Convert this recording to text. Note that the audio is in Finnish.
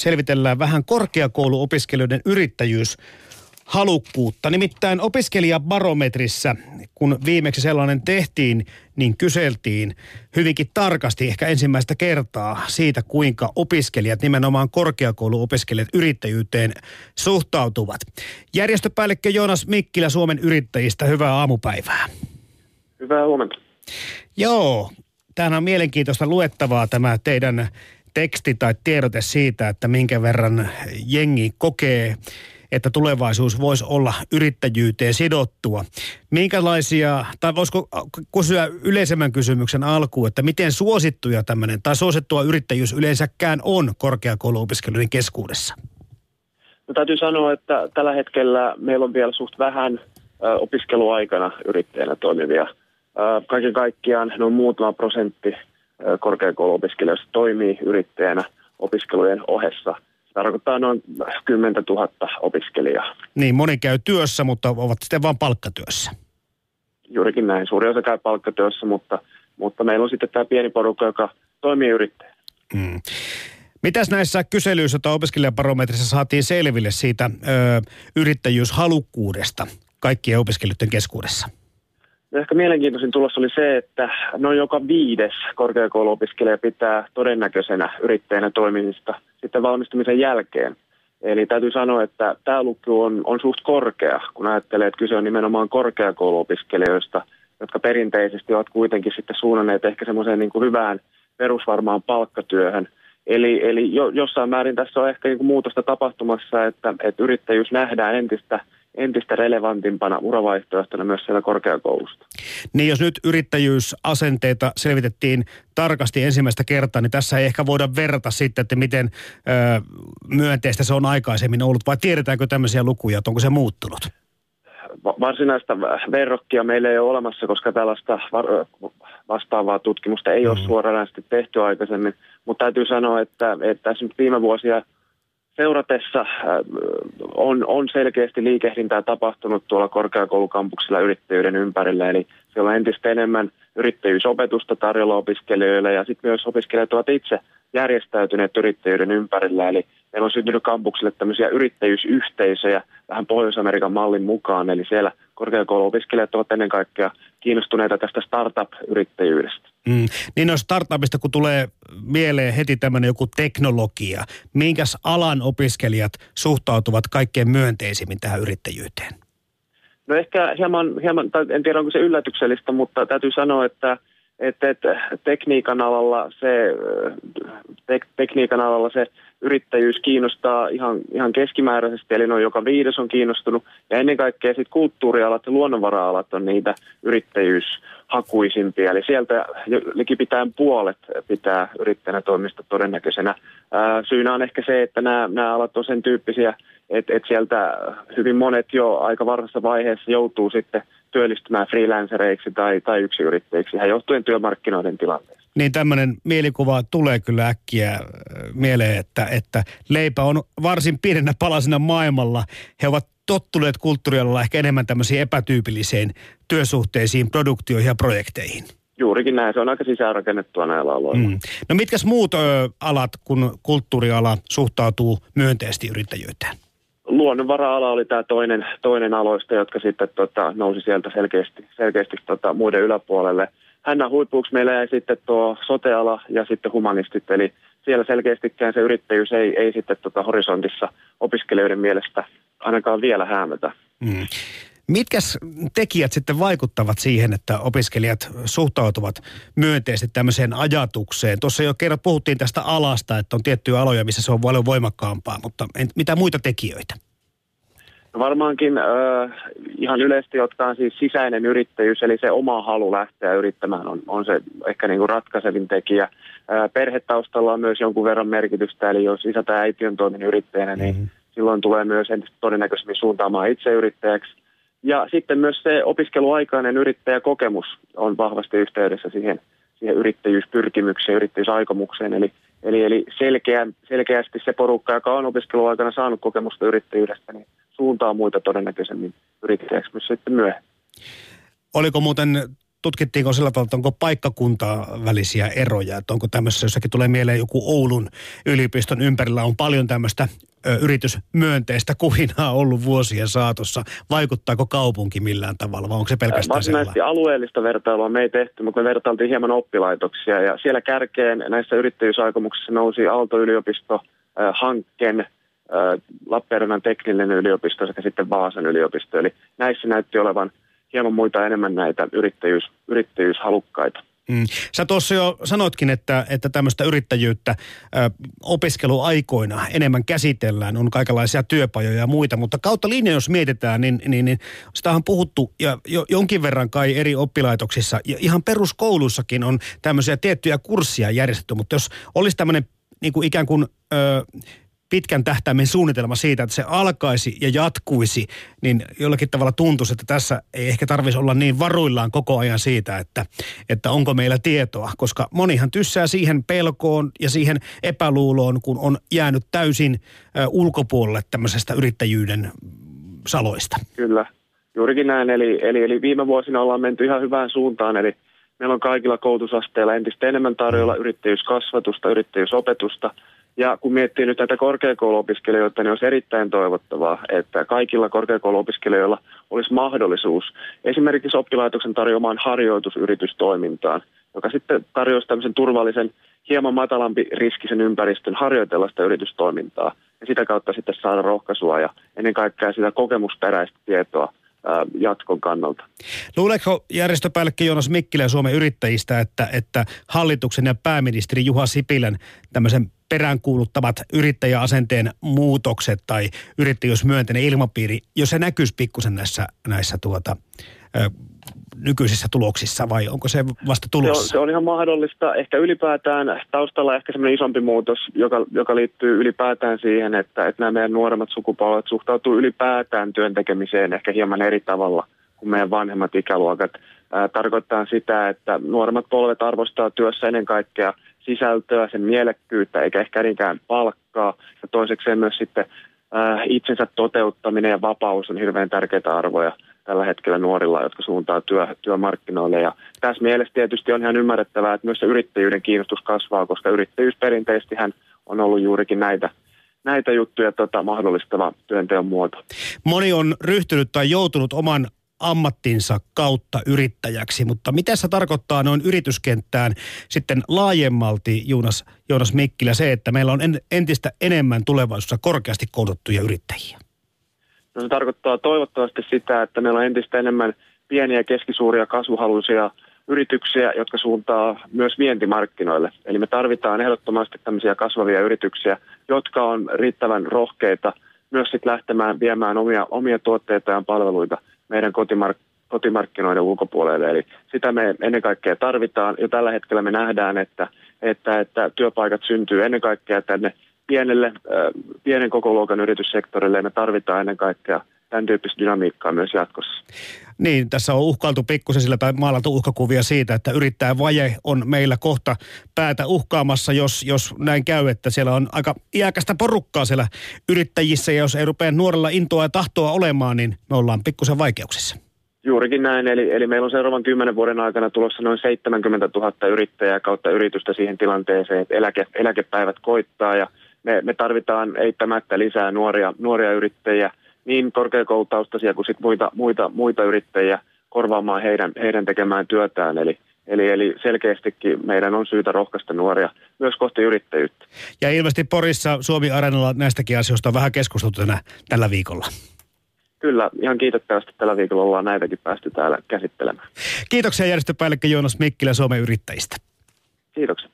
selvitellään vähän korkeakouluopiskelijoiden yrittäjyys halukkuutta. Nimittäin opiskelijabarometrissä, kun viimeksi sellainen tehtiin, niin kyseltiin hyvinkin tarkasti ehkä ensimmäistä kertaa siitä, kuinka opiskelijat, nimenomaan korkeakouluopiskelijat yrittäjyyteen suhtautuvat. Järjestöpäällikkö Joonas Mikkilä Suomen yrittäjistä, hyvää aamupäivää. Hyvää huomenta. Joo, tämähän on mielenkiintoista luettavaa tämä teidän teksti tai tiedote siitä, että minkä verran jengi kokee että tulevaisuus voisi olla yrittäjyyteen sidottua. Minkälaisia, tai voisiko kysyä yleisemmän kysymyksen alkuun, että miten suosittuja tämmöinen, tai suosittua yrittäjyys yleensäkään on korkeakouluopiskelijoiden keskuudessa? No, täytyy sanoa, että tällä hetkellä meillä on vielä suht vähän opiskeluaikana yrittäjänä toimivia. Kaiken kaikkiaan noin muutama prosentti korkeakouluopiskelijoista toimii yrittäjänä opiskelujen ohessa – tarkoittaa noin 10 000 opiskelijaa. Niin, moni käy työssä, mutta ovat sitten vain palkkatyössä. Juurikin näin. Suuri osa käy palkkatyössä, mutta, mutta meillä on sitten tämä pieni porukka, joka toimii yrittäjänä. Hmm. Mitäs näissä kyselyissä tai opiskelijabarometrissa saatiin selville siitä ö, yrittäjyyshalukkuudesta kaikkien opiskelijoiden keskuudessa? Ehkä mielenkiintoisin tulos oli se, että noin joka viides korkeakouluopiskelija pitää todennäköisenä yrittäjänä toimimista sitten valmistumisen jälkeen. Eli täytyy sanoa, että tämä luku on, on suht korkea, kun ajattelee, että kyse on nimenomaan korkeakouluopiskelijoista, jotka perinteisesti ovat kuitenkin sitten suunnanneet ehkä semmoiseen niin kuin hyvään perusvarmaan palkkatyöhön. Eli, eli jo, jossain määrin tässä on ehkä niin kuin muutosta tapahtumassa, että, että yrittäjyys nähdään entistä – entistä relevantimpana uravaihtoehtona myös siellä korkeakoulusta. Niin jos nyt yrittäjyysasenteita selvitettiin tarkasti ensimmäistä kertaa, niin tässä ei ehkä voida verrata sitten, että miten ö, myönteistä se on aikaisemmin ollut, vai tiedetäänkö tämmöisiä lukuja, että onko se muuttunut? Varsinaista verrokkia meillä ei ole olemassa, koska tällaista vastaavaa tutkimusta ei mm. ole suoranaisesti tehty aikaisemmin, mutta täytyy sanoa, että, että tässä nyt viime vuosia – seuratessa äh, on, on selkeästi liikehdintää tapahtunut tuolla korkeakoulukampuksilla yrittäjyyden ympärillä, eli siellä on entistä enemmän yrittäjyysopetusta tarjolla opiskelijoille ja sitten myös opiskelijat ovat itse järjestäytyneet yrittäjyyden ympärillä, eli meillä on syntynyt kampuksille tämmöisiä yrittäjyysyhteisöjä vähän Pohjois-Amerikan mallin mukaan, eli siellä korkeakouluopiskelijat ovat ennen kaikkea kiinnostuneita tästä startup-yrittäjyydestä. Mm. Niin no startupista, kun tulee mieleen heti tämmöinen joku teknologia, minkäs alan opiskelijat suhtautuvat kaikkein myönteisimmin tähän yrittäjyyteen? No ehkä hieman, hieman tai en tiedä onko se yllätyksellistä, mutta täytyy sanoa, että että, että tekniikan alalla se, tek, tekniikan alalla se yrittäjyys kiinnostaa ihan, ihan keskimääräisesti, eli noin joka viides on kiinnostunut. Ja ennen kaikkea sitten kulttuurialat ja luonnonvara-alat on niitä yrittäjyyshakuisimpia. Eli sieltä likipitään puolet pitää yrittäjänä toimista todennäköisenä. Ää, syynä on ehkä se, että nämä, nämä alat on sen tyyppisiä, että, että sieltä hyvin monet jo aika varhaisessa vaiheessa joutuu sitten työllistymään freelancereiksi tai, tai yksiyrittäjiksi ihan johtuen työmarkkinoiden tilanteesta. Niin tämmöinen mielikuva tulee kyllä äkkiä äh, mieleen, että, että leipä on varsin pienenä palasena maailmalla. He ovat tottuneet kulttuurialalla ehkä enemmän tämmöisiin epätyypilliseen työsuhteisiin, produktioihin ja projekteihin. Juurikin näin, se on aika sisäänrakennettua näillä aloilla. Mm. No mitkäs muut ö, alat, kun kulttuuriala suhtautuu myönteisesti yrittäjyyteen? Luonnonvara-ala oli tämä toinen, toinen aloista, jotka sitten tota, nousi sieltä selkeästi, selkeästi tota, muiden yläpuolelle – hännän huipuksi meillä jäi sitten tuo soteala ja sitten humanistit, eli siellä selkeästikään se yrittäjyys ei, ei sitten tota horisontissa opiskelijoiden mielestä ainakaan vielä häämötä. Mm. Mitkäs tekijät sitten vaikuttavat siihen, että opiskelijat suhtautuvat myönteisesti tämmöiseen ajatukseen? Tuossa jo kerran puhuttiin tästä alasta, että on tiettyjä aloja, missä se on paljon voimakkaampaa, mutta mitä muita tekijöitä? Varmaankin äh, ihan yleisesti ottaen siis sisäinen yrittäjyys, eli se oma halu lähteä yrittämään on, on se ehkä niin kuin ratkaisevin tekijä. Äh, perhetaustalla on myös jonkun verran merkitystä, eli jos isä tai äiti on toiminut yrittäjänä, niin mm-hmm. silloin tulee myös entistä todennäköisemmin suuntaamaan itse yrittäjäksi. Ja sitten myös se opiskeluaikainen yrittäjäkokemus on vahvasti yhteydessä siihen, siihen yrittäjyyspyrkimykseen, yrittäjyysaikomukseen. Eli, eli, eli selkeä, selkeästi se porukka, joka on opiskeluaikana saanut kokemusta yrittäjyydestä, niin suuntaa muita todennäköisemmin yrittäjäksi myös sitten myöhemmin. Oliko muuten tutkittiinko sillä tavalla, että onko paikkakuntaa välisiä eroja, että onko tämmöisessä, jossakin tulee mieleen joku Oulun yliopiston ympärillä on paljon tämmöistä ö, yritysmyönteistä kuhinaa ollut vuosien saatossa. Vaikuttaako kaupunki millään tavalla vai onko se pelkästään Varsinaisesti sellainen? alueellista vertailua me ei tehty, mutta me vertailtiin hieman oppilaitoksia ja siellä kärkeen näissä yrittäjyysaikomuksissa nousi Aalto-yliopisto hankkeen Lappeenrannan teknillinen yliopisto sekä sitten Vaasan yliopisto. Eli näissä näytti olevan hieman muita enemmän näitä yrittäjyys, yrittäjyyshalukkaita. Mm. Sä tuossa jo sanoitkin, että, että tämmöistä yrittäjyyttä ö, opiskeluaikoina enemmän käsitellään, on kaikenlaisia työpajoja ja muita, mutta kautta linja jos mietitään, niin, niin, niin sitä on puhuttu ja jo, jonkin verran kai eri oppilaitoksissa ja ihan peruskoulussakin on tämmöisiä tiettyjä kurssia järjestetty, mutta jos olisi tämmöinen niin kuin ikään kuin ö, pitkän tähtäimen suunnitelma siitä, että se alkaisi ja jatkuisi, niin jollakin tavalla tuntuisi, että tässä ei ehkä tarvitsisi olla niin varuillaan koko ajan siitä, että, että onko meillä tietoa, koska monihan tyssää siihen pelkoon ja siihen epäluuloon, kun on jäänyt täysin ulkopuolelle tämmöisestä yrittäjyyden saloista. Kyllä, juurikin näin. Eli, eli, eli viime vuosina ollaan menty ihan hyvään suuntaan, eli meillä on kaikilla koulutusasteilla entistä enemmän tarjolla yrittäjyyskasvatusta, yrittäjyysopetusta – ja kun miettii nyt näitä korkeakouluopiskelijoita, niin olisi erittäin toivottavaa, että kaikilla korkeakouluopiskelijoilla olisi mahdollisuus esimerkiksi oppilaitoksen tarjoamaan harjoitusyritystoimintaan, joka sitten tarjoaisi tämmöisen turvallisen, hieman matalampi riskisen ympäristön harjoitella sitä yritystoimintaa. Ja sitä kautta sitten saada rohkaisua ja ennen kaikkea sitä kokemusperäistä tietoa jatkon kannalta. Luuleeko järjestöpäällikkö Joonas Mikkilä Suomen yrittäjistä, että, että hallituksen ja pääministeri Juha Sipilän tämmöisen peräänkuuluttavat yrittäjäasenteen muutokset tai yrittäjyysmyönteinen ilmapiiri, jos se näkyisi pikkusen näissä, näissä tuota, nykyisissä tuloksissa vai onko se vasta tulossa? Se on, se on ihan mahdollista. Ehkä ylipäätään taustalla ehkä semmoinen isompi muutos, joka, joka liittyy ylipäätään siihen, että, että nämä meidän nuoremmat sukupolvet suhtautuu ylipäätään työntekemiseen ehkä hieman eri tavalla kuin meidän vanhemmat ikäluokat. Ää, tarkoittaa sitä, että nuoremmat polvet arvostaa työssä ennen kaikkea – sisältöä, sen mielekkyyttä, eikä ehkä niinkään palkkaa. Ja toisekseen myös sitten itsensä toteuttaminen ja vapaus on hirveän tärkeitä arvoja tällä hetkellä nuorilla, jotka suuntaa työ, työmarkkinoille. Ja tässä mielessä tietysti on ihan ymmärrettävää, että myös se yrittäjyyden kiinnostus kasvaa, koska yrittäjyys perinteisesti on ollut juurikin näitä näitä juttuja tota, mahdollistava työnteon muoto. Moni on ryhtynyt tai joutunut oman ammattinsa kautta yrittäjäksi, mutta mitä se tarkoittaa noin yrityskenttään sitten laajemmalti, Joonas, Joonas Mikkilä, se, että meillä on entistä enemmän tulevaisuudessa korkeasti koulutettuja yrittäjiä? No se tarkoittaa toivottavasti sitä, että meillä on entistä enemmän pieniä ja keskisuuria kasvuhaluisia yrityksiä, jotka suuntaa myös vientimarkkinoille. Eli me tarvitaan ehdottomasti tämmöisiä kasvavia yrityksiä, jotka on riittävän rohkeita myös sitten lähtemään viemään omia, omia tuotteita ja palveluita meidän kotimark- kotimarkkinoiden ulkopuolelle. Eli sitä me ennen kaikkea tarvitaan. Jo tällä hetkellä me nähdään, että, että, että työpaikat syntyy ennen kaikkea tänne pienelle, pienen koko luokan yrityssektorille ja me tarvitaan ennen kaikkea tämän tyyppistä dynamiikkaa myös jatkossa. Niin, tässä on uhkailtu pikkusen sillä tai maalattu uhkakuvia siitä, että yrittää vaje on meillä kohta päätä uhkaamassa, jos, jos näin käy, että siellä on aika iäkästä porukkaa siellä yrittäjissä ja jos ei rupea nuorella intoa ja tahtoa olemaan, niin me ollaan pikkusen vaikeuksissa. Juurikin näin, eli, eli meillä on seuraavan kymmenen vuoden aikana tulossa noin 70 000 yrittäjää kautta yritystä siihen tilanteeseen, että eläke, eläkepäivät koittaa ja me, me tarvitaan eittämättä lisää nuoria, nuoria yrittäjiä – niin korkeakoulutaustaisia kuin sit muita, muita, muita yrittäjiä korvaamaan heidän, heidän tekemään työtään. Eli, eli, eli selkeästikin meidän on syytä rohkaista nuoria myös kohti yrittäjyyttä. Ja ilmeisesti Porissa Suomi Areenalla näistäkin asioista on vähän keskusteltu tänä, tällä viikolla. Kyllä, ihan kiitettävästi tällä viikolla ollaan näitäkin päästy täällä käsittelemään. Kiitoksia järjestöpäällikkö Joonas Mikkilä Suomen yrittäjistä. Kiitoksia.